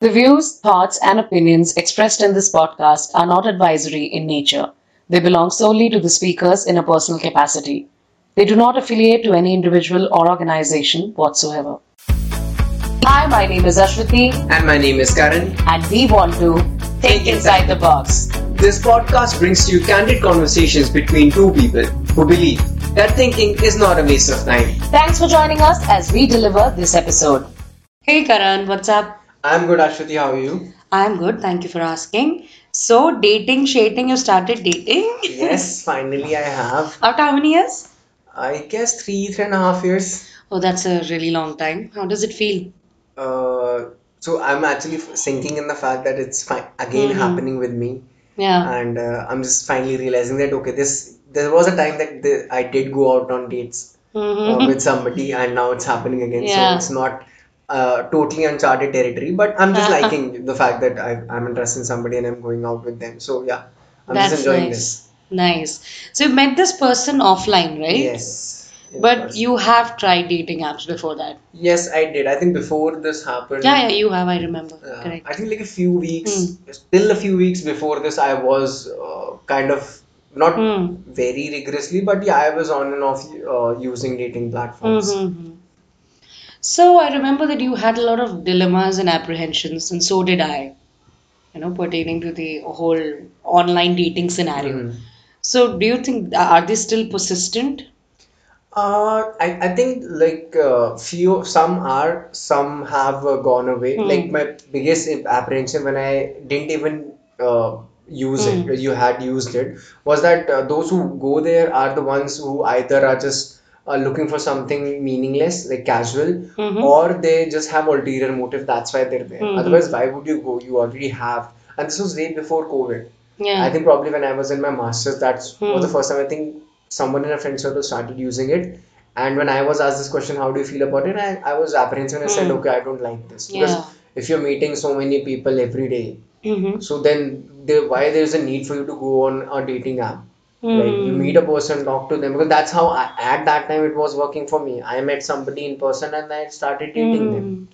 The views, thoughts, and opinions expressed in this podcast are not advisory in nature. They belong solely to the speakers in a personal capacity. They do not affiliate to any individual or organization whatsoever. Hi, my name is Ashwati, And my name is Karan. and we want to think inside the box. This podcast brings to you candid conversations between two people who believe that thinking is not a waste of time. Thanks for joining us as we deliver this episode. Hey Karan, what's up? I'm good, Ashwati. How are you? I'm good, thank you for asking. So, dating, shating, you started dating? Yes, finally I have. After how many years? I guess three, three and a half years. Oh, that's a really long time. How does it feel? Uh, so I'm actually f- sinking in the fact that it's fi- again happening with me, Yeah. and uh, I'm just finally realizing that okay, this there was a time that the, I did go out on dates Mhm. uh, with somebody, and now it's happening again. Yeah. So it's not uh, totally uncharted territory, but I'm just liking the fact that I, I'm interested in somebody and I'm going out with them. So yeah, I'm That's just enjoying nice. this. Nice. So, you met this person offline, right? Yes. But person. you have tried dating apps before that. Yes, I did. I think before this happened. Yeah, yeah, you have, I remember. uh, Correct. I think like a few weeks, Hmm. still a few weeks before this, I was uh, kind of not Hmm. very rigorously, but yeah, I was on and off uh, using dating platforms. Mhm. So, I remember that you had a lot of dilemmas and apprehensions, and so did I, you know, pertaining to the whole online dating scenario. Mhm. So, do you think are they still persistent? Uh, I, I think like uh, few some are some have uh, gone away. Hmm. Like my biggest apprehension when I didn't even uh, use Hmm. it, you had used it, was that uh, those who go there are the ones who either are just uh, looking for something meaningless, like casual, Mhm. or they just have ulterior motive. That's why they're there. Mhm. Otherwise, why would you go? You already have. And this was way before COVID. Yeah. I think probably when I was in my masters, that's was the first time I think someone in a friend circle started using it. And when I was asked this question, how do you feel about it? I, I was apprehensive and I said, Hmm. okay, I don't like this. Because Yeah. if you're meeting so many people every day, Mhm. so then there, why there's a need for you to go on a dating app? Like you Hmm. meet a person, talk to them because that's how I, at that time it was working for me. I met somebody in person and I started dating them. Hmm.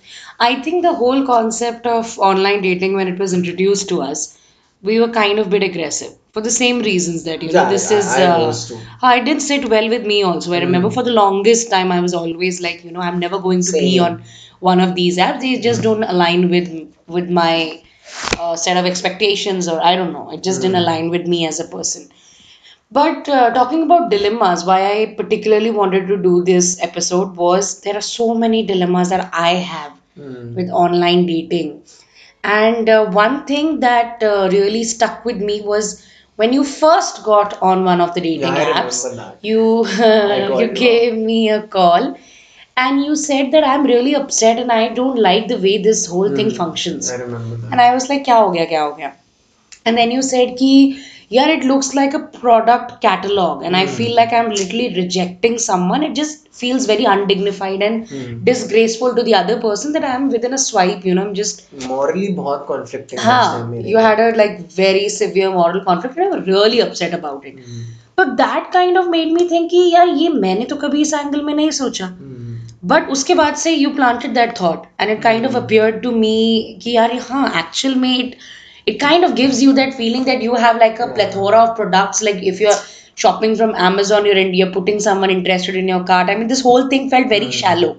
I think the whole concept of online dating, when it was introduced to us, we were kind of bit aggressive for the same reasons that you know Yeah, this I- is. I uh, it didn't sit well with me also. I remember for the longest time I was always like, you know, I'm never going to be on one of these apps. They just don't align with with my uh, set of expectations, or I don't know. It just didn't align with me as a person. But uh, talking about dilemmas, why I particularly wanted to do this episode was there are so many dilemmas that I have mm. with online dating. And uh, one thing that uh, really stuck with me was when you first got on one of the dating yeah, apps, you you gave me a call and you said that I'm really upset and I don't like the way this whole mm. thing hmm. functions. I remember that. And I was like, kya ho gaya, kya ho gaya? And then you said that yeah, it looks like a product catalog, and I feel like I'm literally rejecting someone. It just feels very undignified and disgraceful to the other person that I'm within a swipe. You know, I'm just Morally बहुत conflicting हाँ. was there मेरे You had a like very severe moral conflict, and I was really upset about it. But that kind of made me think कि यार ये मैंने तो कभी इस एंगल में नहीं सोचा. Hmm. बट उसके बाद से you planted that thought and it kind of appeared to me कि यार हाँ एक्चुअल में it it kind of gives you that feeling that you have like a plethora of products. Like if you're shopping from amazon you're in, you're putting someone interested in your cart. I mean this whole thing felt very shallow.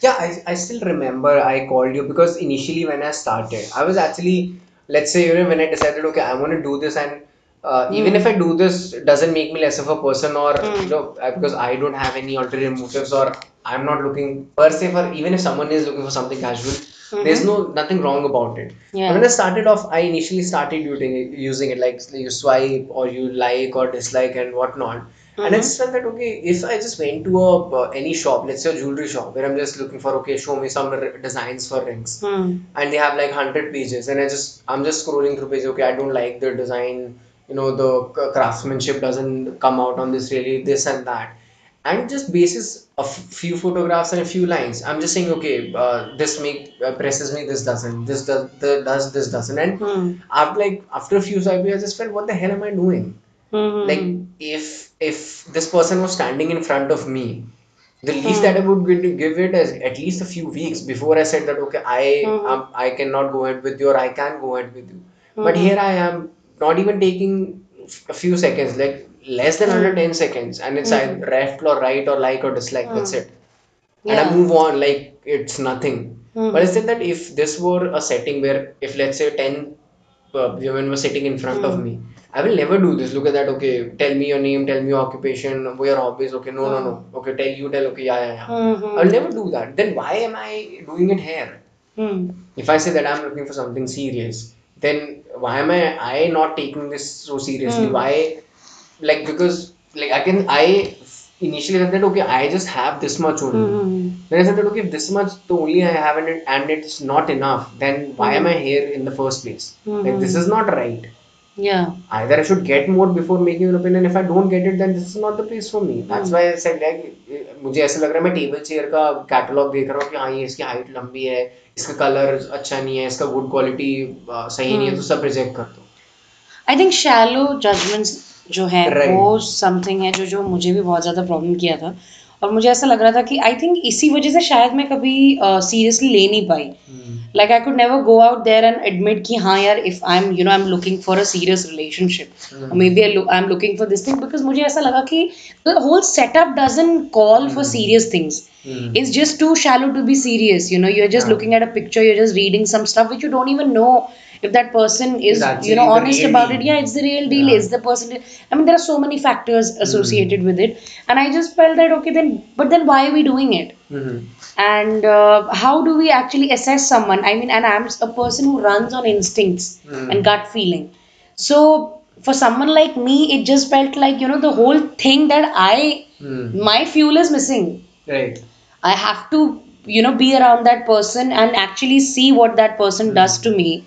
Yeah, I, I still remember I called you because initially when I started, I was actually, let's say, you know, when I decided, okay, I want to do this and uh, even if I do this, doesn't make me less of a person or, you know, because I don't have any ulterior motives or I'm not looking per se for, even if someone is looking for something casual, there's no, nothing wrong about it. Yeah. When I started off, I initially started using it, using it like you swipe or you like or dislike and whatnot. And I just felt that okay, if I just went to a uh, any shop, let's say a jewelry shop, where I'm just looking for okay, show me some r- designs for rings, Hmm. and they have like hundred pages, and I just I'm just scrolling through pages. Okay, I don't like the design, you know, the craftsmanship doesn't come out on this really, this and that, and just basis a few photographs and a few lines, I'm just saying okay, uh, this make uh, presses me, this doesn't, this does, the, does this doesn't, and Hmm. after like after a few swipes, I just felt what the hell am I doing? Hmm. like if if this person was standing in front of me the least that I would gi- give it is at least a few weeks before I said that okay I um, I cannot go ahead with you or I can go ahead with you. But here I am not even taking a few seconds, like less than under 10 seconds, and it's either left or right or like or dislike. That's it. And I move on like it's nothing. But I said that if this were a setting where if let's say 10 uh, women were sitting in front of me, I will never do this. Look at that. Okay, tell me your name, tell me your occupation, your hobbies. Okay, no, no, no. Okay, tell you, tell. Okay, yeah, yeah, yeah. Mhm. I'll never do that. Then why am I doing it here? Hmm. If I say that I'm looking for something serious, then why am I I not taking this so seriously? Hmm. Why, like because like I can I initially said that okay I just have this much only. Hmm. Then I said that okay if this much the only I have and, it, and it's not enough, then why am I here in the first place? Like this is not right. Yeah. Either I should get more before making an opinion. If I don't get it, then this is not the place for me. That's why I said like मुझे ऐसा लग रहा है मैं table chair का catalogue देख रहा हूँ कि हाँ ये इसकी हाइट लंबी है इसका कलर अच्छा नहीं है इसका वुड क्वालिटी सही नहीं है तो सब रिजेक्ट कर दो आई थिंक शैलो जजमेंट्स जो है Right. वो समथिंग है जो जो मुझे भी बहुत ज़्यादा प्रॉब्लम किया था। और मुझे ऐसा लग रहा था कि आई थिंक इसी वजह से शायद मैं कभी सीरियसली ले नहीं पाई। Like I could never go out there and admit कि हाँ यार if I am you know I am looking for a serious relationship maybe I am looking for this thing because मुझे ऐसा लगा कि the whole setup doesn't call for serious things it's just too shallow to be serious you know you're just Yeah. looking at a picture you're just reading some stuff which you don't even know if that person is you know honest about deal. it yeah it's the real deal Yeah. is the person i mean there are so many factors associated with it. And i just felt that okay then but then why are we doing it? And uh, how do we actually assess someone? I mean and i'm a person who runs on instincts Mm. and gut feeling. So for someone like me it just felt like you know the whole thing that i my fuel is missing. Right. I have to, you know, be around that person and actually see what that person does to me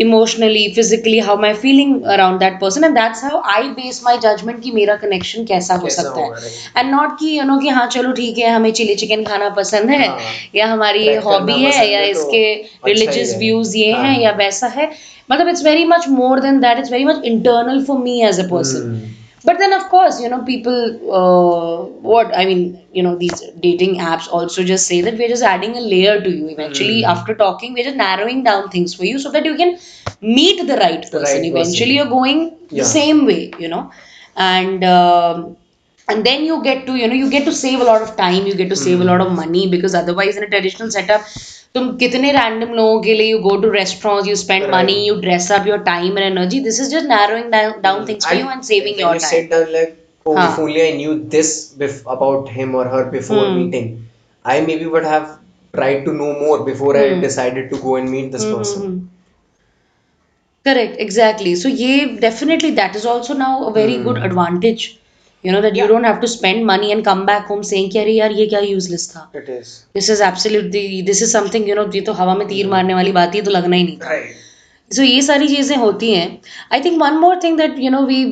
emotionally physically how my feeling around that person and that's how I base my judgement कि मेरा connection कैसा हो सकता है। And not कि you know कि हाँ चलो ठीक है हमें चिली चिकन खाना पसंद है या हमारी ये हॉबी है या इसके रिलीजियस व्यूज़ ये हैं या वैसा है। मतलब it's very much more than that it's very much internal for me as a person but then of course you know people uh, what i mean you know these dating apps also just say that we're just adding a layer to you eventually Hmm. after talking we're just narrowing down things for you so that you can meet the right The person right eventually person. you're going the same way you know and um, and then you get to you know you get to save a lot of time you get to save a lot of money because otherwise in a traditional setup तुम कितने random लोगों के लिए you go to restaurants you spend Right. Money you dress up your time and energy this is just narrowing down, down things for you and saving when your you time sit down like, oh, Huh. if only I knew this bef- about him or her before Hmm. meeting, I maybe would have tried to know more before I Hmm. decided to go and meet this person. Correct, exactly. So, yeah, definitely that is also now a very good advantage. You know that you don't have to spend money and come back home saying कि अरे यार ये क्या useless था। It is this is absolutely this is something you know ये तो हवा में तीर mm. मारने वाली बात ही तो लगना ही नहीं था। सो ये सारी चीज़ें होती हैं। I think one more thing that you know we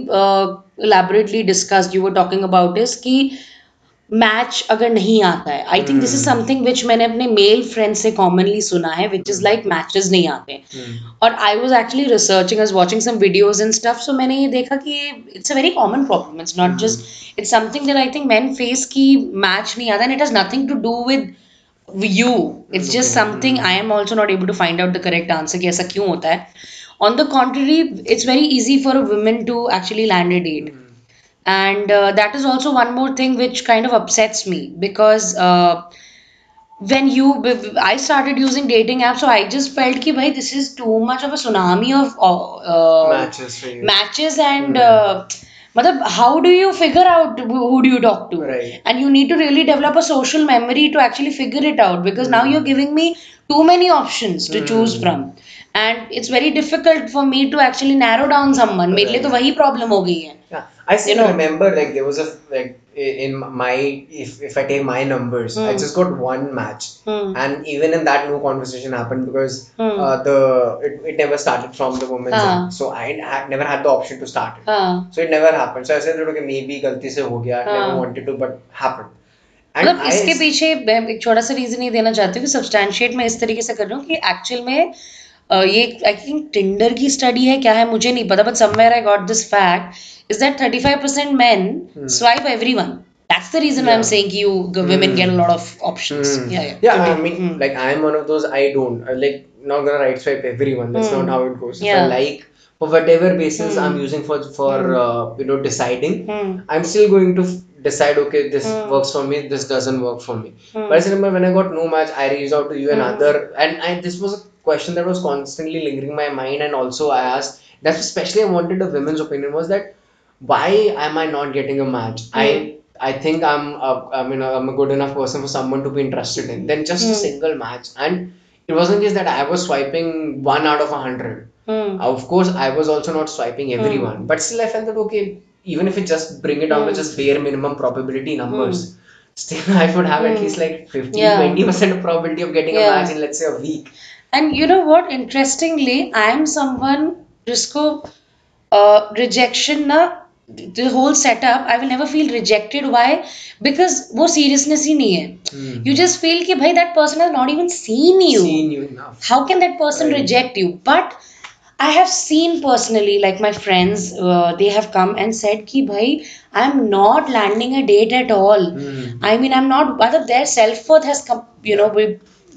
elaborately discussed you were talking about is कि मैच अगर नहीं आता है. I think this is something which मैंने अपने मेल फ्रेंड से कॉमनली सुना है विच इज़ लाइक मैचेस नहीं आते. Hmm. और आई वॉज़ एक्चुअली रिसर्चिंग आज watching some videos and stuff so मैंने ये देखा कि it's a very common problem it's not just it's something that I think man face की मैच नहीं आता and it has nothing to do with you it's just something I am also not able to find out the correct answer कि ऐसा क्यों होता है. On the contrary it's very easy for woman to actually land a date. and uh, that is also one more thing which kind of upsets me because uh, when you i started using dating apps so i just felt ki bhai this is too much of a tsunami of uh, uh, Matches for you. matches and uh, matlab, how do you figure out who who do you talk to Right. and you need to really develop a social memory to actually figure it out because now you're giving me too many options to choose from and it's very difficult for me to actually narrow down someone मेरे लिए तो वही problem हो गई है Yeah, I still you know. remember like there was a like in my if if I take my numbers, I Hmm. just got one match, Hmm. and even in that, no conversation happened because Hmm. uh, the it, it never started from the woman's Ah. end, so I had never had the option to start it. हाँ So it never happened. So I said that okay maybe गलती से हो गया, हाँ. never wanted to, but happened. मतलब इसके पीछे मैं एक छोटा सा रीजन ये देना चाहती हूँ कि सब्सटैंशिएट मैं इस तरीके से कर रही हूँ कि एक्चुअल में ये आई थिंक टिंडर की स्टडी है क्या है मुझे नहीं पता but somewhere I got this fact is that 35% men mm. swipe everyone. That's the reason yeah. I'm saying you women mm. get a lot of options. Mm. Yeah, yeah. Yeah, I mean, hmm. like I'm one of those. I don't I'm like not gonna right swipe everyone. That's not hmm. how it goes. Yeah. If I like for whatever basis I'm hmm. using for for uh, you know deciding, I'm still going to f- decide okay this mm. works for me this doesn't work for me mm. but i remember when i got no match i reached out to you and mm. other and I, this was a question that was constantly lingering my mind and also i asked that's especially i wanted a women's opinion was that why am I not getting a match? I Mm. I think I'm a, I mean I'm a good enough person for someone to be interested in. Then just a Mm. single match, and it wasn't just that I was swiping one out of a hundred. Mm. Of course, I was also not swiping everyone, but still I felt that okay, even if it just bring it down to Mm. just bare minimum probability numbers, still I would have at Mm. least like 15 Yeah. 20% of probability of getting a Yeah. match in let's say a week. And you know what? Interestingly, I am someone जिसको uh, rejection ना the whole setup i will never feel rejected why because wo seriousness hi nahi hai mm-hmm. you just feel ki bhai that person has not even seen you seen you enough how can that person right. reject you but i have seen personally like my friends uh, they have come and said ki bhai i'm not landing a date at all mm-hmm. i mean i'm not rather their self worth has come you know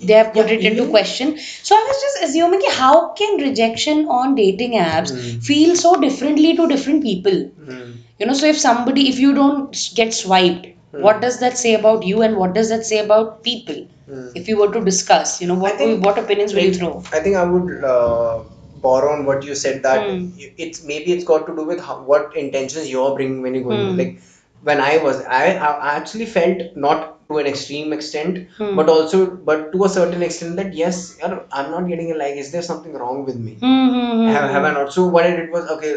they have put Yeah, it into question. So I was just assuming how can rejection on dating apps Hmm. feel so differently to different people? Hmm. You know, so if somebody, if you don't get swiped, Hmm. what does that say about you, and what does that say about people? Hmm. If you were to discuss, you know, what think, what opinions will you throw? I think I would uh, borrow on what you said that Hmm. it's maybe it's got to do with how, what intentions you're bringing when you go. Hmm. Like when I was, I, I actually felt not to an extreme extent, Hmm. but also, but to a certain extent that yes, I'm not getting a like. Is there something wrong with me? Mm-hmm. Have, have I not? So what I did was okay,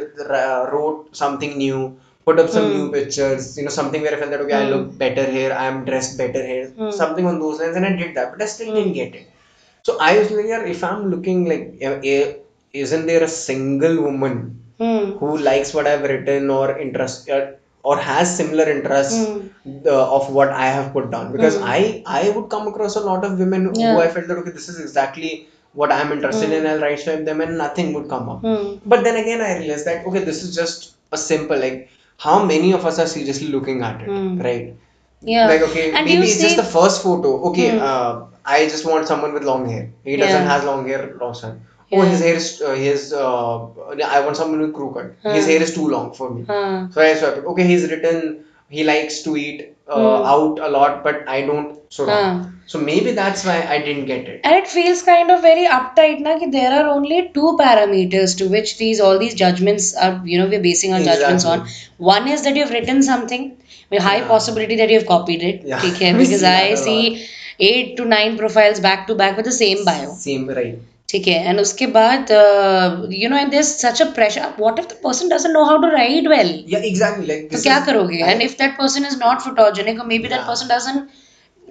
wrote something new, put up some new pictures, you know, something where I felt that okay, I look better here, I am dressed better here, something on those lines, and I did that, but I still didn't get it. So I was like, yeah, if I'm looking like, eh, eh, isn't there a single woman who likes what I've written or interest uh, or has similar interests Hmm. uh, of what I have put down? Because Hmm. I I would come across a lot of women Yeah. who I felt that okay, this is exactly what I'm interested Hmm. in. I'll right swipe them, and nothing would come up. Hmm. But then again, I realized that okay, this is just a simple like how many of us are seriously looking at it, Hmm. right? Yeah. Like okay, and maybe it's just the first photo. Okay, Hmm. uh, I just want someone with long hair. He doesn't Yeah. has long hair, Roshan. Oh, his hair is uh, his. Uh, I want someone with crew cut. Huh. His hair is too long for me. Huh. So I swipe it. Okay, he's written. He likes to eat uh, hmm. out a lot, but I don't. So huh. so maybe that's why I didn't get it. And it feels kind of very uptight, na? That there are only two parameters to which these all these judgments are. You know, we're basing our exactly. judgments on. One is that you've written something. With high yeah. possibility that you've copied it. Yeah. Because I see eight to nine profiles back to back with the same bio. Same right. ठीक है? And उसके बाद you know and such a pressure what if the person doesn't know how to ride well या exactly like तो क्या करोगे? And if that person is not photogenic और maybe that person doesn't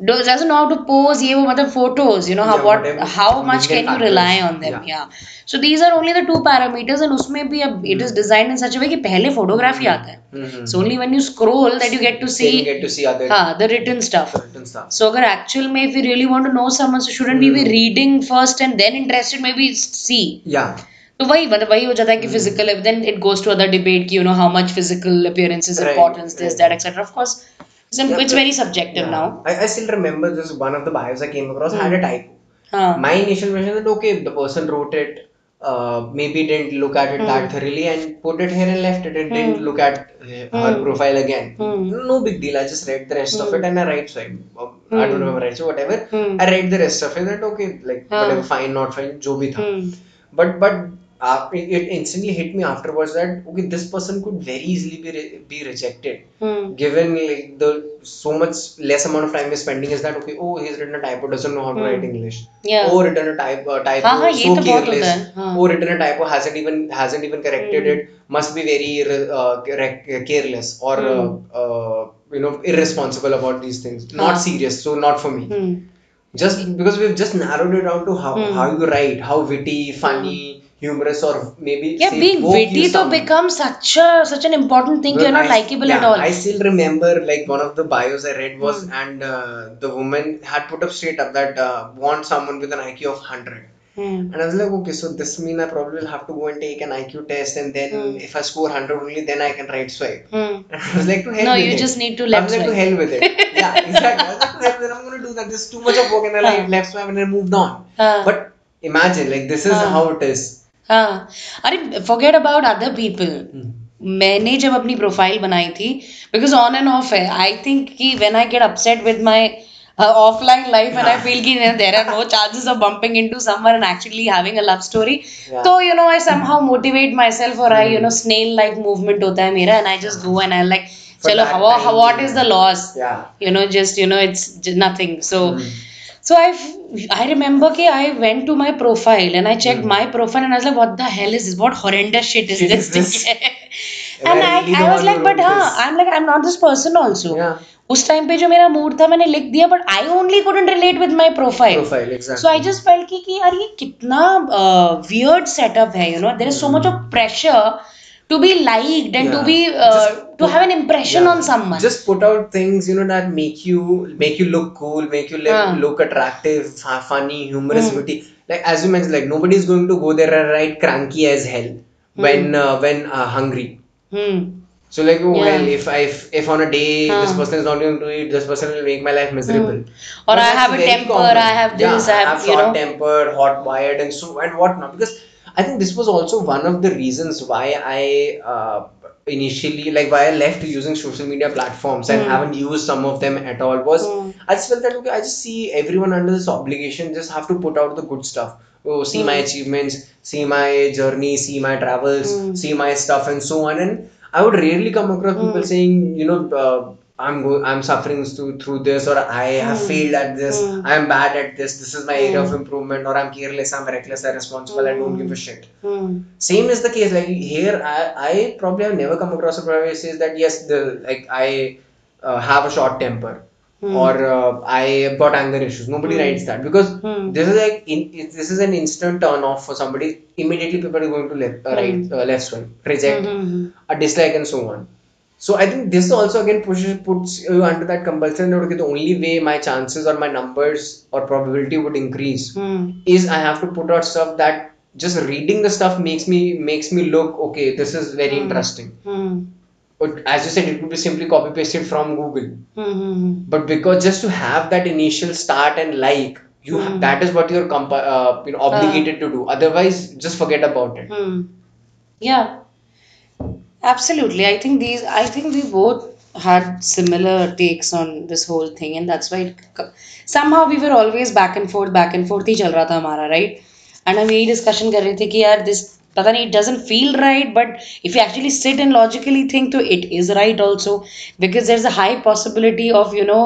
doesn't know how to pose ये वो मतलब photos you know how Yeah, what whatever how much can you rely on them Yeah. yeah so these are only the two parameters and उसमें भी अब it is designed in such a way कि पहले photography है Mhm. so only when you scroll that you get to see get to see other हाँ the written stuff certain stuff. so अगर actual में if we really want to know someone so shouldn't we be reading first and then interested maybe see Yeah. तो वही मतलब वही हो जाता है कि physical then it goes to other debate कि you much physical appearance is Right, important this right. that etc of course it's, yeah, it's very subjective yeah. now. I, I, still remember just one of the bios I came across mm. had a hmm. typo. Huh. My initial version that okay, the person wrote it, uh, maybe didn't look at it mm. that thoroughly and put it here and left it and mm. didn't look at uh, her hmm. profile again. Hmm. No big deal. I just read the rest of it and I write. So I, um, I don't remember right. So whatever, I read the rest of it. That okay, like whatever, fine, not fine, jo bhi tha. But but uh, it, it instantly hit me afterwards that okay this person could very easily be re- be rejected Hmm. given like the so much less amount of time we're spending is that okay oh he's written a typo doesn't know how to write English Yeah. oh written a type uh, typo हाँ, हाँ, ये so तो बहुत होता careless है, हाँ। oh written a typo hasn't even hasn't even corrected it must be very uh, care- careless or uh, uh, you know irresponsible about these things not हाँ. serious so not for me Hmm. just because we've just narrowed it down to how how you write how witty funny humorous or maybe Yeah, being witty you to become such a such an important thing. Well, You're not likable yeah, at all. I still remember like one of the bios I read was, Hmm. and uh, the woman had put up straight up that uh, want someone with an IQ of 100. Hmm. And I was like, okay, so this means I probably will have to go and take an IQ test, and then Hmm. if I score 100 only, then I can right swipe. Hmm. And I was like, to hell No, with it. No, you just need to left I was like, to swipe. hell with it. yeah, exactly. I was like, to hell with it. I'm going to do that. There's too much of work, and then I Huh. left swipe and I moved on. Huh. But imagine, like, this is Huh. how it is. हाँ। अरे forget about other people मैंने जब अपनी profile बनाई थी because on and off है I think कि when I get upset with my offline life and I feel कि there are no chances of bumping into someone and actually having a love story तो you know I somehow motivate myself और I you know snail like movement होता है मेरा and I just go and I like चलो what is the loss you know just you know it's j- nothing. So i i remember ki i went to my profile and i checked mm. my profile and i was like what the hell is this what horrendous shit is Shit this, this? and I i i was like but हाँ i'm like i'm not this person also Yeah. उस time पे जो मेरा mood था मैंने लिख दिया but I only couldn't relate with my profile Profile, exactly. so i just felt कि कि यार ये कितना weird setup है you know there is so much of pressure to be liked and to be uh, Just to have an impression Yeah. on someone Just put out things, you know, that make you make you look cool, make you look, Ah. look attractive, fu- funny, humorous, Hmm. witty. Like as you mentioned, like nobody is going to go there and write cranky as hell when uh, when uh, hungry. hmm. So like, oh Yeah. well, if I if, if on a day this Ah. person is not going to eat, this person will make my life miserable. Or But I have a temper, common. I have yeah, this, I have, you short know. temper, hot wired, and so and whatnot. Because I think this was also one of the reasons why I uh, initially like why I left using social media platforms and Hmm. haven't used some of them at all was Hmm. I just felt that okay, I just see everyone under this obligation, just have to put out the good stuff. Oh, see my Hmm. achievements, see my journey, see my travels, Hmm. see my stuff, and so on. And I would rarely come across people Hmm. saying, you know, uh, I'm go- I'm suffering through through this, or I have Hmm. failed at this, Hmm. I am bad at this, this is my area of Hmm. improvement, or I'm careless, I'm reckless, I'm responsible, I don't Hmm. give a shit. Hmm. Same is the case. Like here, I, I probably have never come across a person who says that yes, the like I uh, have a short temper. Hmm. Or uh, I have got anger issues. Nobody Hmm. writes that because Hmm. this is like in, this is an instant turn off for somebody. Immediately, people are going to left, uh, right, uh, left swipe, reject, Hmm. a dislike, and so on. So I think this also again pushes puts you under that compulsion that okay, the only way my chances or my numbers or probability would increase Hmm. is I have to put out stuff that just reading the stuff makes me makes me look okay. This is very Hmm. interesting. Hmm. But as you said, it could be simply copy pasted from Google. Hmm. But because just to have that initial start and like, you ha- that is what you're comp- uh, you know obligated to do. Otherwise, just forget about it. Yeah. Absolutely. I think these. I think we both had similar takes on this whole thing, and that's why it, co- somehow we were always back and forth, back and forth ही चल रहा था हमारा, right? And हम यही discussion कर रहे थे कि यार this पता नहीं it doesn't feel right, but if you actually sit and logically think to it is right also because there's a high possibility of you know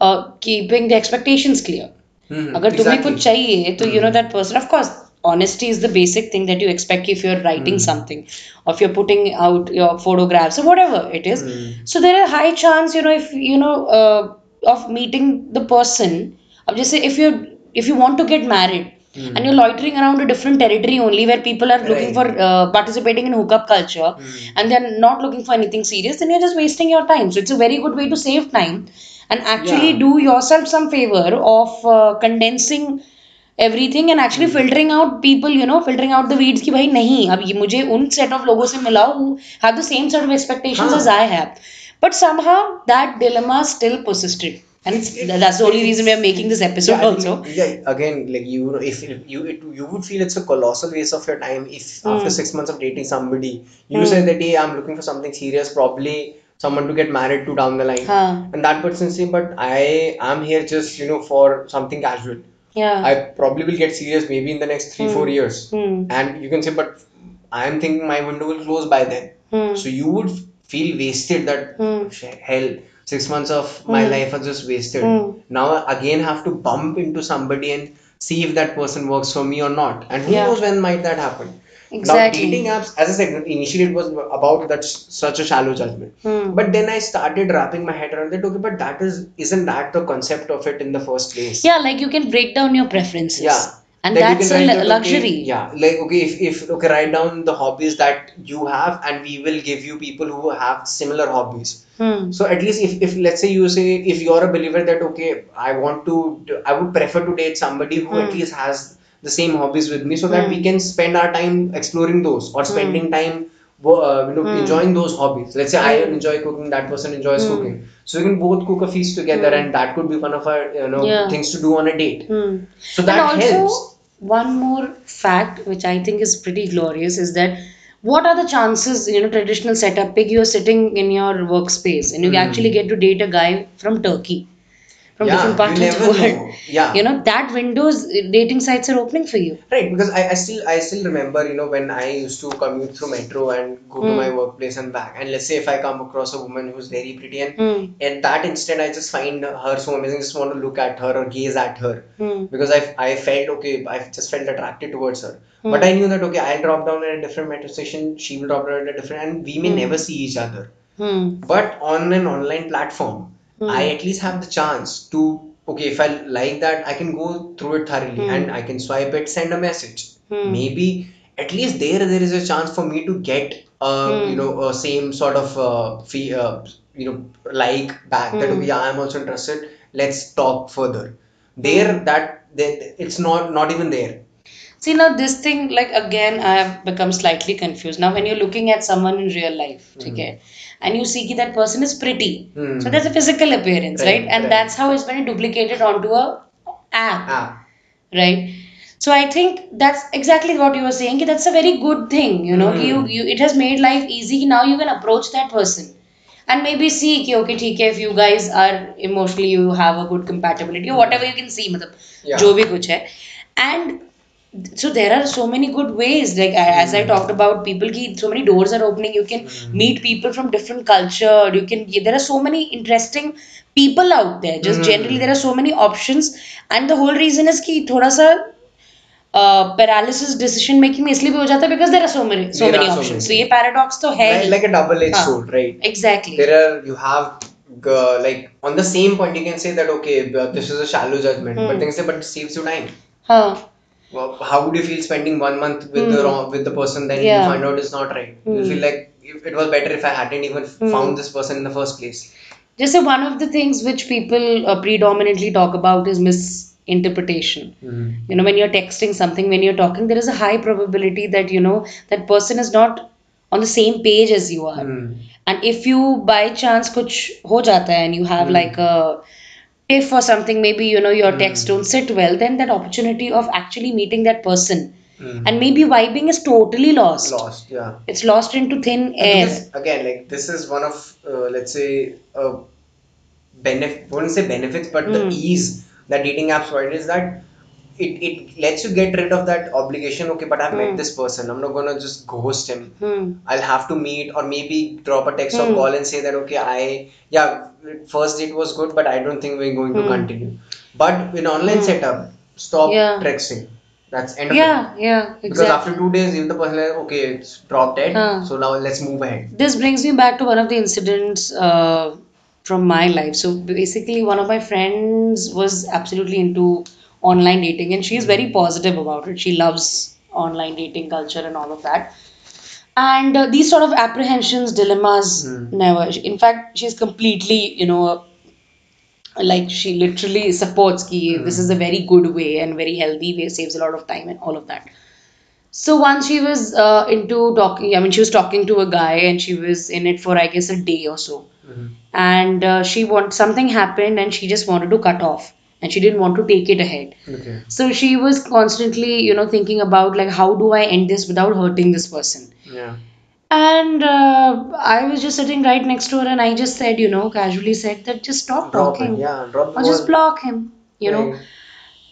uh, keeping the expectations clear. Mhm, अगर तुम्हें exactly. कुछ चाहिए तो you know that person of course honesty is the basic thing that you expect if you're writing mm. something or if you're putting out your photographs or whatever it is mm. so there are high chance you know if you know uh, of meeting the person i'm just saying if you if you want to get married Mm. and you're loitering around a different territory only where people are looking right. for uh, participating in hookup culture mm. and they're not looking for anything serious then you're just wasting your time so it's a very good way to save time and actually yeah. do yourself some favor of uh, condensing everything and actually filtering out people you know filtering out the weeds कि भाई नहीं अब ये मुझे उन set of लोगों से मिलाओ who have the same sort of expectations हाँ. as I have but somehow that dilemma still persisted and it's, that's the only reason we are making this episode Yeah, I also think, yeah, again, like you know, if if you it, you would feel it's a colossal waste of your time if after Hmm. six months of dating somebody, you Hmm. say that hey, I'm looking for something serious, probably someone to get married to down the line, हाँ. and that person say, but I am here just you know for something casual. yeah I probably will get serious maybe in the next three four Hmm. years, Hmm. and you can say, but I am thinking my window will close by then. Hmm. So you would feel wasted that Hmm. Hell six months of my Hmm. life are just wasted. Now I again have to bump into somebody and see if that person works for me or not. And who Yeah. knows when might that happen. Now dating apps, as I said, initially it was about that such a shallow judgment. Hmm. But then I started wrapping my head around that. Okay, but that is isn't that the concept of it in the first place? yeah like you can break down your preferences Yeah. and you that's a okay, luxury yeah, like okay, if, if okay, write down the hobbies that you have, and we will give you people who have similar hobbies. Hmm. So at least if, if let's say you say if you're a believer that okay I want to I would prefer to date somebody who at Hmm. least has the same hobbies with me so that Hmm. we can spend our time exploring those or spending time uh, you know Hmm. enjoying those hobbies let's say i Hmm. enjoy cooking that person enjoys Hmm. cooking so we can both cook a feast together Hmm. and that could be one of our you know Yeah. things to do on a date Hmm. so that and also, helps one more fact which I think is pretty glorious is that what are the chances, you know, traditional setup, pick you're sitting in your workspace and you Hmm. actually get to date a guy from Turkey, from Yeah, different parts you of the never world. know. Yeah. You know, that windows, dating sites are opening for you. Right, because I, I still I still remember, you know, when I used to commute through metro and go to Hmm. my workplace and back. And let's say if I come across a woman who's very pretty and at that instant I just find her so amazing, just want to look at her or gaze at her. Hmm. Because I I felt okay, I just felt attracted towards her. Hmm. But I knew that okay, I'll drop down at a different metro station, she will drop down at a different and we may Hmm. never see each other. But on an online platform, Hmm. I at least have the chance to okay, if I like that, I can go through it thoroughly Hmm. and I can swipe it, send a message. Hmm. Maybe at least there there is a chance for me to get uh Hmm. you know a same sort of uh, fee, uh you know like back that Hmm. okay, yeah I'm also interested. Let's talk further. There that that it's not not even there. See now this thing like again I have become slightly confused. Now when you're looking at someone in real life, okay, and you see that that person is pretty. Hmm. So that's a physical appearance, right? Right, And right. that's how it's been duplicated onto a app, Ah, right? So I think that's exactly what you were saying. कि That's a very good thing, you know. कि Hmm. You, you, it has made life easy. कि Now you can approach that person and maybe see कि okay ठीक है if you guys are emotionally you have a good compatibility or whatever you can see मतलब Yeah. जो भी कुछ है and so there are so many good ways like I- as i talked about people ki so many doors are opening you can meet people from different culture you can there are so many interesting people out there just Hmm. generally there are so many options and the whole reason is कि थोड़ा सा paralysis decision making में इसलिए भी हो जाता है because there are so many so There many are so options many. तो ये पैराडॉक्स तो है like, like a double-edged हाँ. sword, right? Exactly there are you have uh, like on the same point you can say that okay but this is a shallow judgment but Hmm. then you say but it saves you time हाँ well, how would you feel spending one month with the Hmm. wrong with the person then Yeah. you find out it's not right you Hmm. feel like if it was better if I hadn't even Hmm. found this person in the first place Just say one of the things which people uh, predominantly talk about is misinterpretation. You know, when you're texting something, when you're talking, there is a high probability that, you know, that person is not on the same page as you are. Hmm. And if you by chance kuch ho jata hai and you have like a if or something, maybe, you know, your texts don't sit well, then that opportunity of actually meeting that person Hmm. and maybe vibing is totally lost. lost yeah It's lost into thin air. Because, again like this is one of uh, let's say uh, benefit wouldn't say benefits but the Hmm. ease that dating apps provide is that it, it lets you get rid of that obligation okay but i've Hmm. met this person i'm not gonna just ghost him Hmm. i'll have to meet or maybe drop a text or Hmm. call and say that okay i yeah first date was good but i don't think we're going to Hmm. continue but in online Hmm. setup stop Yeah. texting that's end of Yeah, it yeah, because exactly. after two days if the person is like okay it's dropped dead Huh. so now let's move ahead This brings me back to one of the incidents uh, from my life. So basically, one of my friends was absolutely into online dating, and she's very positive about it. She loves online dating culture and all of that. And uh, these sort of apprehensions, dilemmas, Hmm. never. In fact, she's completely, you know, like she literally supports ki this is a very good way and very healthy way, saves a lot of time and all of that. So once she was uh, into talking, I mean, she was talking to a guy and she was in it for, I guess, a day or so. Mhm. And uh, she want something happened and she just wanted to cut off and she didn't want to take it ahead. okay So she was constantly, you know, thinking about like, how do I end this without hurting this person? Yeah And uh, I was just sitting right next to her and I just said, you know, casually said that just stop drop talking it yeah drop or just block him, you know.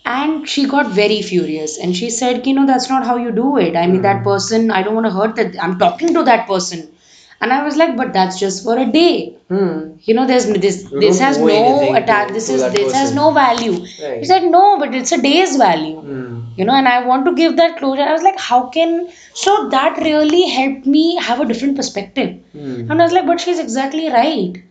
And she got very furious and she said, you know, that's not how you do it. I mean, that Hmm. person, I don't want to hurt that. I'm talking to that person. And I was like, but that's just for a day. Hmm. You know, there's this You this has no attack. This is that this has no value. Right. She said, no, but it's a day's value. Hmm. You know, and I want to give that closure. I was like, how can so that really helped me have a different perspective. Hmm. And I was like, but she's exactly right.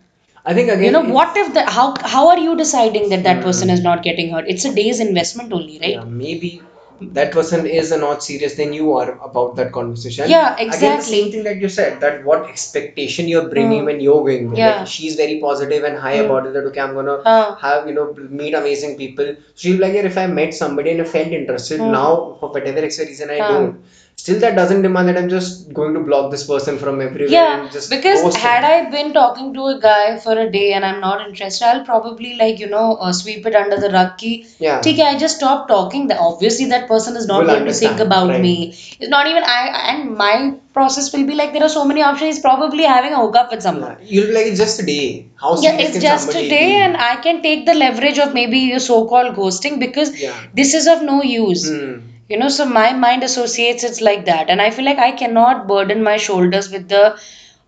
I think again You know, what if the how how are you deciding that that person is not getting hurt? It's a day's investment only, right? yeah, maybe that person is not serious than you are about that conversation. Yeah, Again, the exactly. same thing that you said, that what expectation you're bringing Hmm. when you're going there. Yeah. Like, she's very positive and high Hmm. about it, that okay, I'm gonna Huh. have, you know, meet amazing people. She'll be like, yeah, if I met somebody and I felt interested, Hmm. now for whatever extra reason I Huh. don't still that doesn't demand that I'm just going to block this person from everywhere. Yeah, because had I been talking to a guy for a day and I'm not interested, I'll probably like you know uh, sweep it under the rug. Yeah. Okay, I just stop talking. That obviously that person is not will going to think about right. me. It's not even I and my process will be like there are so many options. He's probably having a hookup with someone. Yeah. You'll be like it's just a day. How yeah, it's just a day, be? and I can take the leverage of maybe your so-called ghosting because yeah. this is of no use. Hmm. You know, so my mind associates it's like that, and I feel like I cannot burden my shoulders with the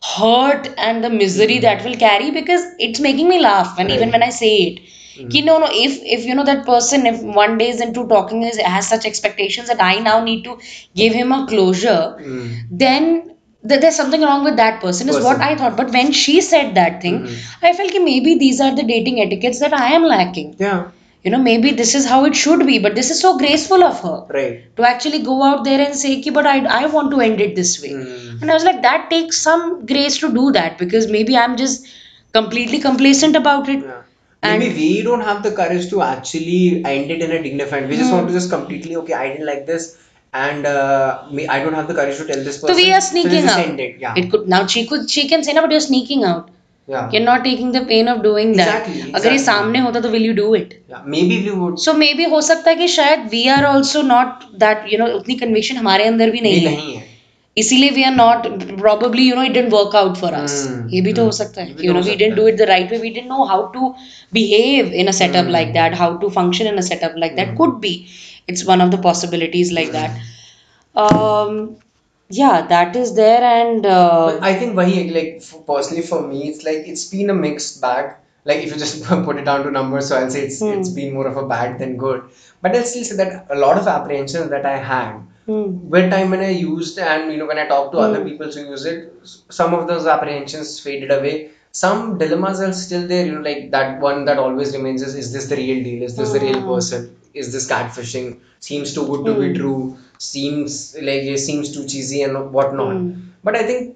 hurt and the misery hmm. that will carry because it's making me laugh, and even when I say it. Hmm. Ki, no, no. If if you know that person, if one day is into talking, is has such expectations that I now need to give him a closure, Hmm. then th- there's something wrong with that person. Is what I thought. But when she said that thing, hmm. I felt that maybe these are the dating etiquettes that I am lacking. Yeah. You know, maybe this is how it should be. But this is so graceful of her Right. to actually go out there and say, Ki, but I, I want to end it this way. Hmm. And I was like, that takes some grace to do that because maybe I'm just completely complacent about it. Yeah. And- Maybe we don't have the courage to actually end it in a dignified. We just Hmm. want to just completely okay. I didn't like this, and uh, me, I don't have the courage to tell this person. So we are sneaking just out. it. Yeah. It could now she could she can say no, but you're sneaking out. you're not taking the pain of doing exactly, that. Exactly. अगर ये सामने होता तो will you do it? Yeah, maybe we would. So maybe हो सकता है कि शायद we are also not that you know उतनी conviction हमारे अंदर भी नहीं, नहीं है। इसीलिए we are not probably you know it didn't work out for us ये भी तो hmm. हो सकता है। You know we didn't do it the right way we don't know how to behave in a setup like that how to function in a setup like that could be it's one of the possibilities like that one of the possibilities like that yeah that is there and uh, I think wahi like f- personally for me, it's like it's been a mixed bag. Like if you just put it down to numbers, so I'll say it's Hmm. it's been more of a bad than good. But I'll still say that a lot of apprehensions that I had hmm, with time when I used and you know when I talked to other Hmm. people who use it, some of those apprehensions faded away. Some dilemmas are still there, you know, like that one that always remains is is this the real deal? Is this the real Hmm. person? Is this catfishing? Seems too good to be Hmm. true. Seems like it seems too cheesy and whatnot. Hmm. But I think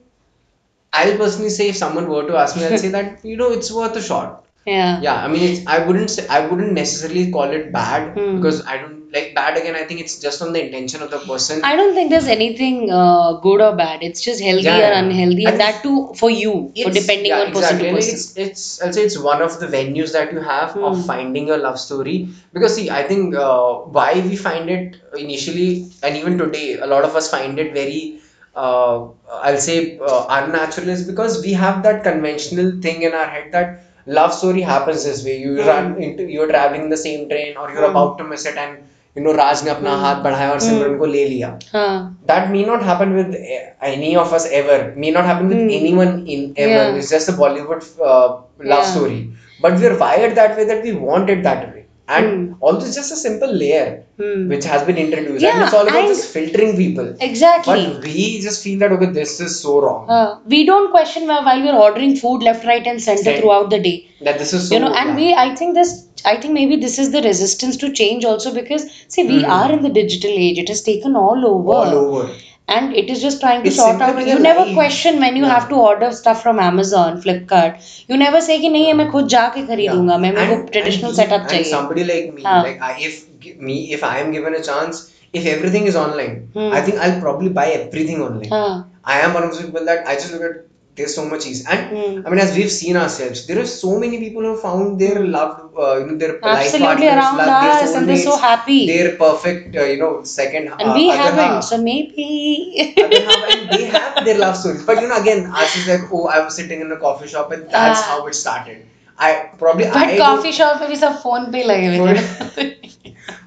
I'll personally say if someone were to ask me, I'll say that you know it's worth a shot. yeah Yeah, I mean, it's, I wouldn't say I wouldn't necessarily call it bad Hmm. because I don't like bad again. I think it's just on the intention of the person. I don't think there's anything uh, good or bad. It's just healthy Yeah, or unhealthy, I and that too for you, for depending yeah, on person exactly. to person. It's, it's I'll say it's one of the venues that you have Hmm. of finding your love story because see I think uh, why we find it initially and even today a lot of us find it very uh, I'll say uh, unnatural is because we have that conventional thing in our head that love story happens this way you Hmm. run into you're traveling the same train or you're Hmm. about to miss it and you know Raj ने अपना हाथ बढ़ाया और सिमरन को ले लिया हाँ that may not happen with eh, any of us ever may not happen with Hmm. anyone in ever Yeah. it's just a bollywood uh, love Yeah. story but we're wired that way that we want it that way and Hmm. although it's just a simple layer Hmm. which has been introduced Yeah, and it's all about and- just filtering people Exactly. but we just feel that okay this is so wrong Uh, we don't question while while we're ordering food left, right, and center Right. throughout the day. that this is so you know, and yeah. we, I think this, I think maybe this is the resistance to change also because see, we Hmm. are in the digital age. It has taken all over. all over and it is just trying to It's sort out simplifying you your never life. question when you Yeah. have to order stuff from amazon flipkart you never say कि नहीं है मैं खुद जाके खरीदूंगा मैं मेरे को And- traditional and setup and चाहिए somebody like me हाँ. like I, if gi- me if I am given a chance if everything is online Hmm. I think I'll probably buy everything online हाँ I am one of those people that I just look at there's so much ease and mm. i mean as we've seen ourselves there are so many people who found their loved uh, you know their Absolutely life partners around love, their and they're so happy they're perfect uh, you know second and uh, we haven't half. so maybe half, they have their love stories but you know again ours is like oh i was sitting in a coffee shop and that's how it started i probably but I coffee shop is a phone bill like,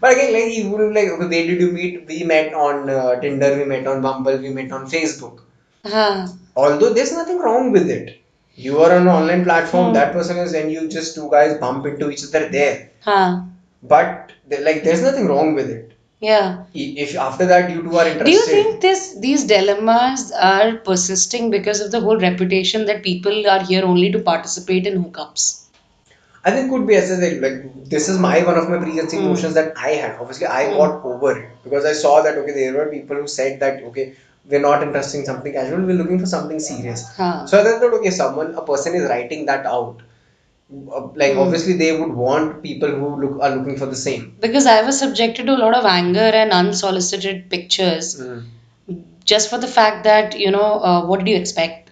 But again, like he would like, okay, where did you meet? We met on uh, Tinder, we met on Bumble, we met on Facebook. Huh. Although there's nothing wrong with it. You are on an online platform, Hmm. that person is, and you just two guys bump into each other there. हाँ But like, there's nothing wrong with it. yeah If after that you two are interested, do you think this these dilemmas are persisting because of the whole reputation that people are here only to participate in hookups I think could be as I said, like this is my one of my preconceived Hmm. notions that I had. Obviously, I got over it because I saw that okay, there were people who said that okay, we're not interested in something casual, we're looking for something serious. Huh. So I thought okay, someone a person is writing that out. Uh, Like Hmm. obviously they would want people who look are looking for the same. Because I was subjected to a lot of anger and unsolicited pictures just for the fact that, you know, uh, what did you expect?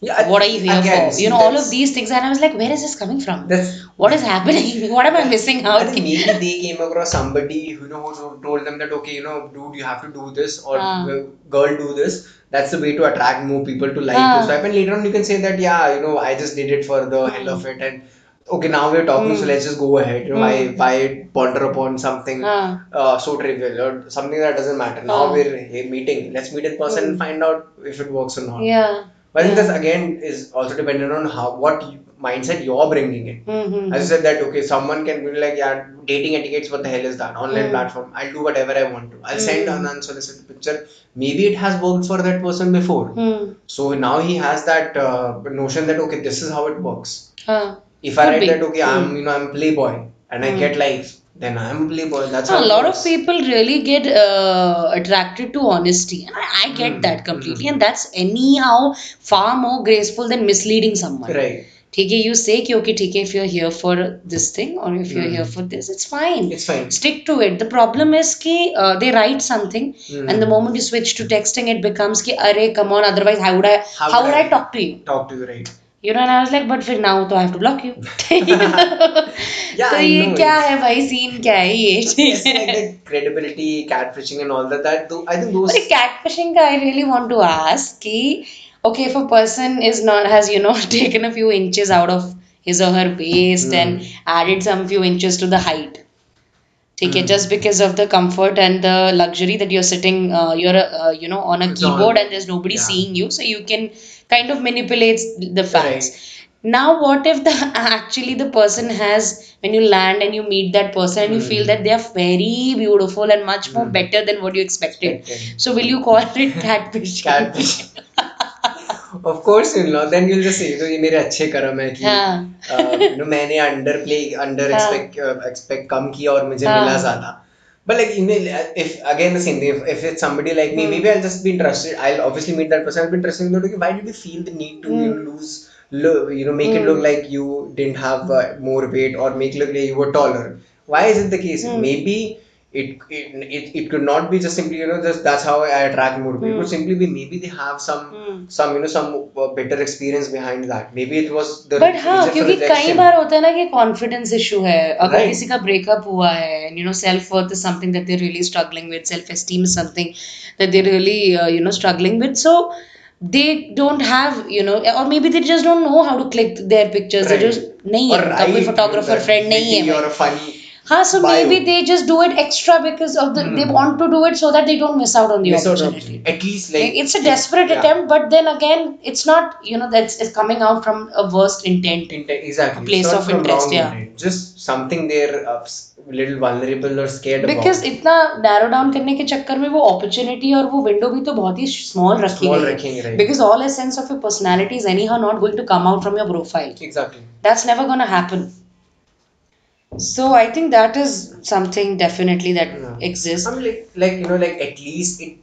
Yeah, What are you here again, for? You know, all of these things. And I was like, where is this coming from? What is happening? What am I missing I out? think maybe they came across somebody who you know who told them that okay, you know, dude, you have to do this or Ah. girl do this. That's the way to attract more people to like Ah. this vibe. And later on, you can say that yeah, you know, I just did it for the hell of it, and okay, now we're talking, so Hmm. let's just go ahead. You know, why why ponder upon something Ah. uh, so trivial or something that doesn't matter. Now Ah. we're hey, meeting. Let's meet in person and find out if it works or not. Yeah. But I think this again is also dependent on how what you- mindset you're bringing in. Mm-hmm. As I said that okay, someone can be like, yeah, dating etiquettes. What the hell is that? Online Mm. platform. I'll do whatever I want to. I'll send Mm. an unsolicited picture. Maybe it has worked for that person before. Hmm. So now he has that uh, notion that okay, this is how it works. Huh. If I write be. that okay, I'm you know I'm playboy and I get likes, then I'm a playboy. That's a how it lot of works. people really get uh, attracted to honesty and I, I get Hmm. that completely and that's anyhow far more graceful than misleading someone Right. ठीक है you say कि okay ठीक है if you're here for this thing or if you're Hmm. here for this it's fine It's fine. stick to it the problem is कि uh, they write something Hmm. and the moment you switch to texting it becomes कि अरे come on otherwise how would I How how would would I- I talk to you Talk to you right. you know and I was like but फिर now तो I have to block you Yeah, तो I ये know क्या it. है भाई scene क्या है ये It's like the credibility, catfishing, and all that. That tho- I think those. But catfishing का I really want to ask कि okay if a person is not has you know taken a few inches out of his or her waist Hmm. and added some few inches to the height ठीक है Hmm. just because of the comfort and the luxury that you're sitting uh, you're uh, you know on a It's on. keyboard and there's nobody Yeah. seeing you so you can kind of manipulate the facts Right. now what if the actually the person has when you land and you meet that person and you Hmm. feel that they are very beautiful and much more Hmm. better than what you expected Expected. so will you call it catfishing Catfish. Of course you'll know. Then you'll just say, "तो ये मेरे अच्छे कर्म है कि हाँ uh, know मैंने under हाँ. expect uh, expect कम किया और मुझे हाँ. मिला ज़्यादा." But like you know, if again the same thing, if, if it's somebody like me, Hmm. maybe I'll just be interested. I'll obviously meet that person. I'll be interested in that. Okay, why did you feel the need to you Hmm. know, lose, lo- you know, make it Hmm. look like you didn't have uh, more weight or make it look like you were taller? Why is it the case? Hmm. Maybe it, it it it could not be just simply you know just that's how I attract more people. It could Hmm. simply be maybe they have some Hmm. some you know some uh, better experience behind that. Maybe it was the but हाँ reason for क्योंकि कई rejection. बार होता है ना कि confidence issue है अगर Right. किसी का ब्रेकअप हुआ है you no self worth is something that they really struggling with self esteem is something that they really you know struggling with so they don't have you know or maybe they just don't know how to click their pictures they Right. just नहीं Or है उनका कोई write photographer that friend नहीं है witty or भाई। a funny हाँ so bio. maybe they just do it extra because of the they Hmm. want to do it so that they don't miss out on the miss out on- opportunity at least like it's a desperate yeah. attempt but then again it's not you know that's it's coming out from a worst intent Inte- exactly A place It's not of from interest, wrong yeah. intent. just something they're uh, s- little vulnerable or scared because about इतना narrow down करने के चक्कर में वो opportunity और वो window भी तो बहुत ही स्मॉल रखी Small गई रखेंगे, है right. Because all essence of your personality is any how not going to come out from your profile exactly that's never going to happen so i think that is something definitely that Yeah. exists I'm like like you know like at least it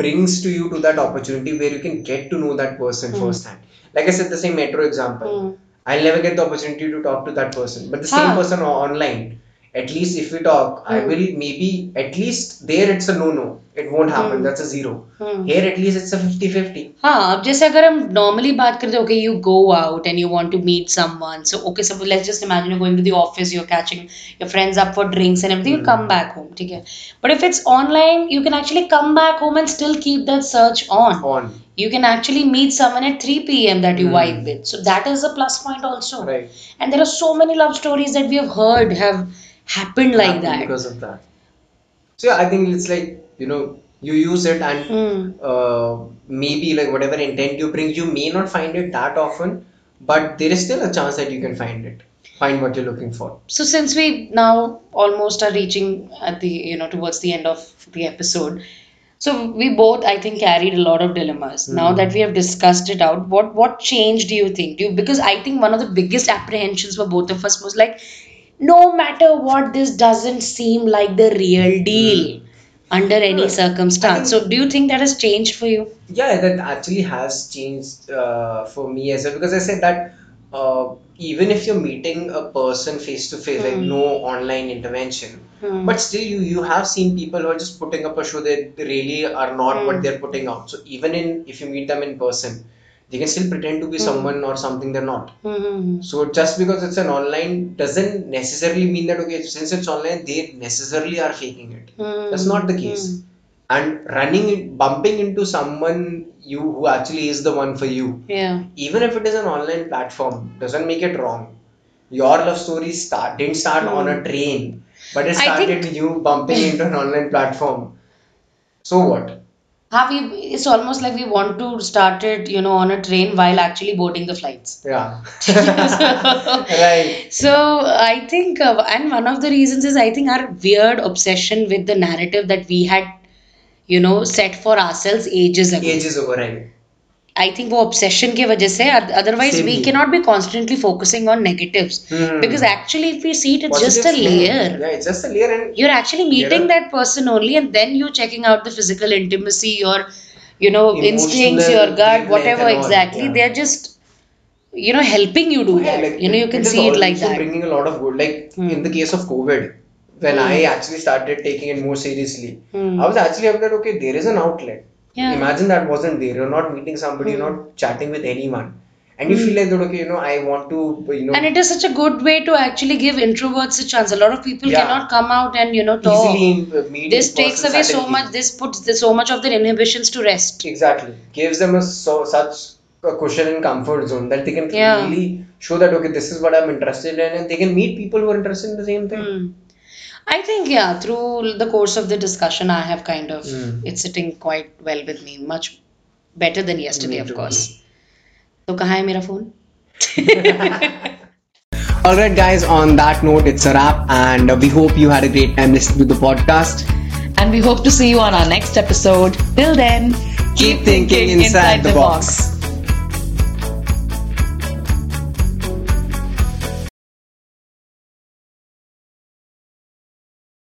brings to you to that opportunity where you can get to know that person Hmm. firsthand like I said the same metro example Hmm. I'll never get the opportunity to talk to that person but the same Huh. person o- online at least if we talk I Hmm. will maybe at least there it's a no no it won't happen Hmm. that's a zero Hmm. here at least it's a 50 50 हाँ अब जैसे अगर हम normally बात करते okay you go out and you want to meet someone so okay suppose let's just imagine you going to the office you are catching your friends up for drinks and everything you come back home ठीक है but if it's online you can actually come back home and still keep that search on on you can actually meet someone at 3 p.m. that you Hmm. vibe with. So that is a plus point also. right And there are so many love stories that we have heard have happened like that. because of that so yeah I think it's like you know you use it and Hmm. uh, maybe like whatever intent you bring you may not find it that often but there is still a chance that you can find it find what you're looking for So since we now almost are reaching at the you know towards the end of the episode, So we both, I think, carried a lot of dilemmas. Now that we have discussed it out, what what change do you think? Do you, because I think one of the biggest apprehensions for both of us was like, no matter what, this doesn't seem like the real deal under any circumstance. So do you think that has changed for you? Yeah, that actually has changed uh, for me as well because I said that uh, even if you're meeting a person face to face, like Hmm. no online intervention, Hmm. but still you you have seen people who are just putting up a show that really are not Hmm. what they're putting out. So even in if you meet them in person, they can still pretend to be Hmm. someone or something they're not. Mm-hmm. So just because it's an online doesn't necessarily mean that okay, since it's online, they necessarily are faking it. Hmm, That's not the case. And running bumping into someone you who actually is the one for you, Yeah. even if it is an online platform, doesn't make it wrong. Your love story start didn't start on a train, but it. Started think- with you bumping into an online platform. So what? Have we, it's almost like we want to start it, you know, on a train while actually boarding the flights. Yeah. right. So I think, uh, and one of the reasons is I think our weird obsession with the narrative that we had, you know, set for ourselves ages ago. Age is over, right? I think वो obsession की वजह से otherwise Same we here. cannot be constantly focusing on negatives Hmm. because actually if we see it it's just a Positives, no. layer. Yeah, it's just a layer and You're actually meeting There are- that person only and then you're checking out the physical intimacy, your you know instincts, Emotional your gut, wavelength whatever and all, exactly. yeah. They're just you know helping you do Yeah, that. like, you know you can it is see it like also that. bringing a lot of good. Like Hmm. in the case of COVID, when Hmm. I actually started taking it more seriously, Hmm. I was actually up that okay, there is an outlet. Yeah. Imagine that wasn't there. You're not meeting somebody, you're Hmm. not chatting with anyone, and you feel like that okay, you know, I want to, you know, And it is such a good way to actually give introverts a chance. A lot of people Yeah. cannot come out and you know talk. easily uh. This takes away so much. This puts the, so much of their inhibitions to rest. Exactly, gives them a so such a cushion and comfort zone that they can Yeah. really show that okay, this is what I'm interested in, and they can meet people who are interested in the same thing. Hmm. I think, yeah, through the course of the discussion, I have kind of, mm. it's sitting quite well with me, much better than yesterday, of course. So, kaha hai mera phone? Alright, guys, on that note, it's a wrap, and we hope you had a great time listening to the podcast. And we hope to see you on our next episode. Till then, keep, keep thinking, thinking, inside, inside the, the box. box.